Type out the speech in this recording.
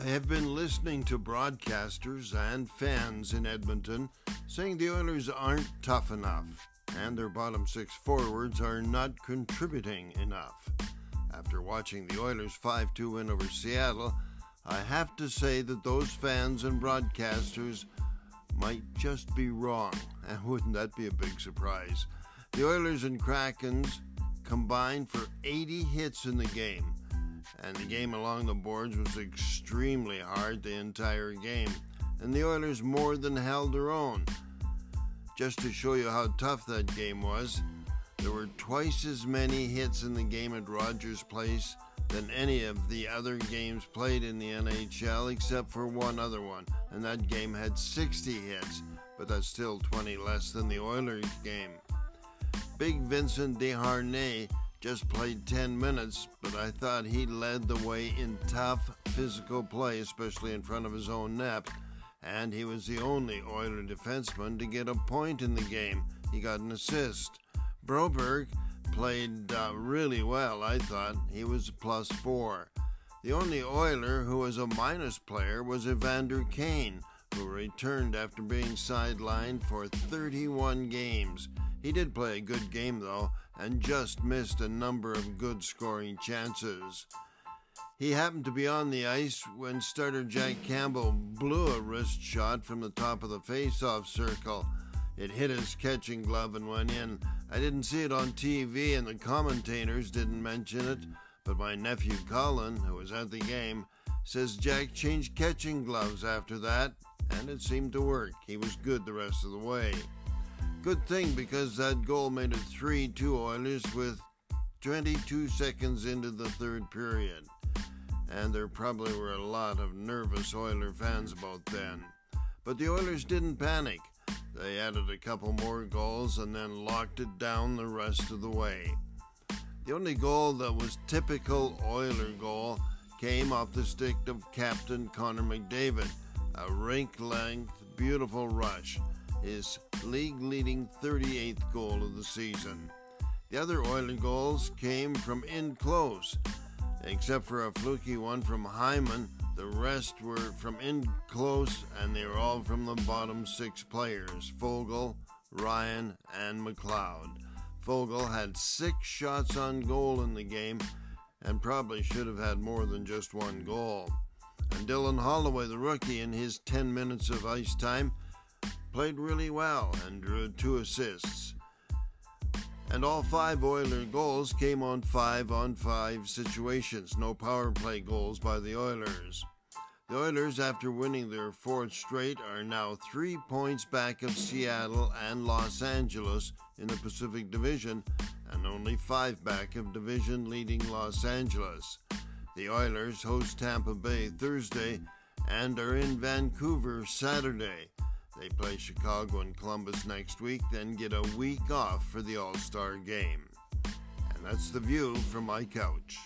I have been listening to broadcasters and fans in Edmonton saying the Oilers aren't tough enough and their bottom six forwards are not contributing enough. After watching the Oilers 5 2 win over Seattle, I have to say that those fans and broadcasters might just be wrong, and wouldn't that be a big surprise? The Oilers and Krakens combined for 80 hits in the game and the game along the boards was extremely hard the entire game, and the Oilers more than held their own. Just to show you how tough that game was, there were twice as many hits in the game at Rogers Place than any of the other games played in the NHL except for one other one, and that game had 60 hits, but that's still 20 less than the Oilers game. Big Vincent Desharnais just played 10 minutes, but I thought he led the way in tough physical play, especially in front of his own net. And he was the only Oiler defenseman to get a point in the game. He got an assist. Broberg played uh, really well, I thought. He was plus four. The only Oiler who was a minus player was Evander Kane, who returned after being sidelined for 31 games. He did play a good game, though, and just missed a number of good scoring chances. He happened to be on the ice when starter Jack Campbell blew a wrist shot from the top of the faceoff circle. It hit his catching glove and went in. I didn't see it on TV, and the commentators didn't mention it, but my nephew Colin, who was at the game, says Jack changed catching gloves after that, and it seemed to work. He was good the rest of the way. Good thing because that goal made it 3 2 Oilers with 22 seconds into the third period. And there probably were a lot of nervous Oiler fans about then. But the Oilers didn't panic. They added a couple more goals and then locked it down the rest of the way. The only goal that was typical Oiler goal came off the stick of captain Connor McDavid, a rink length, beautiful rush his league leading 38th goal of the season. The other Oiler goals came from in close, except for a fluky one from Hyman. The rest were from in close, and they were all from the bottom six players Foegele, Ryan, and McLeod. Foegele had six shots on goal in the game and probably should have had more than just one goal. Dylan Holloway, the rookie, in his 10 minutes of ice time, played really well and drew two assists. And all five Oiler goals came on five on five situations, no power play goals by the Oilers. The Oilers, after winning their fourth straight, are now three points back of Seattle and Los Angeles in the Pacific Division, and only five back of division leading Los Angeles. The Oilers host Tampa Bay Thursday and are in Vancouver Saturday. They play Chicago and Columbus next week, then get a week off for the All Star game. And that's the view from my couch.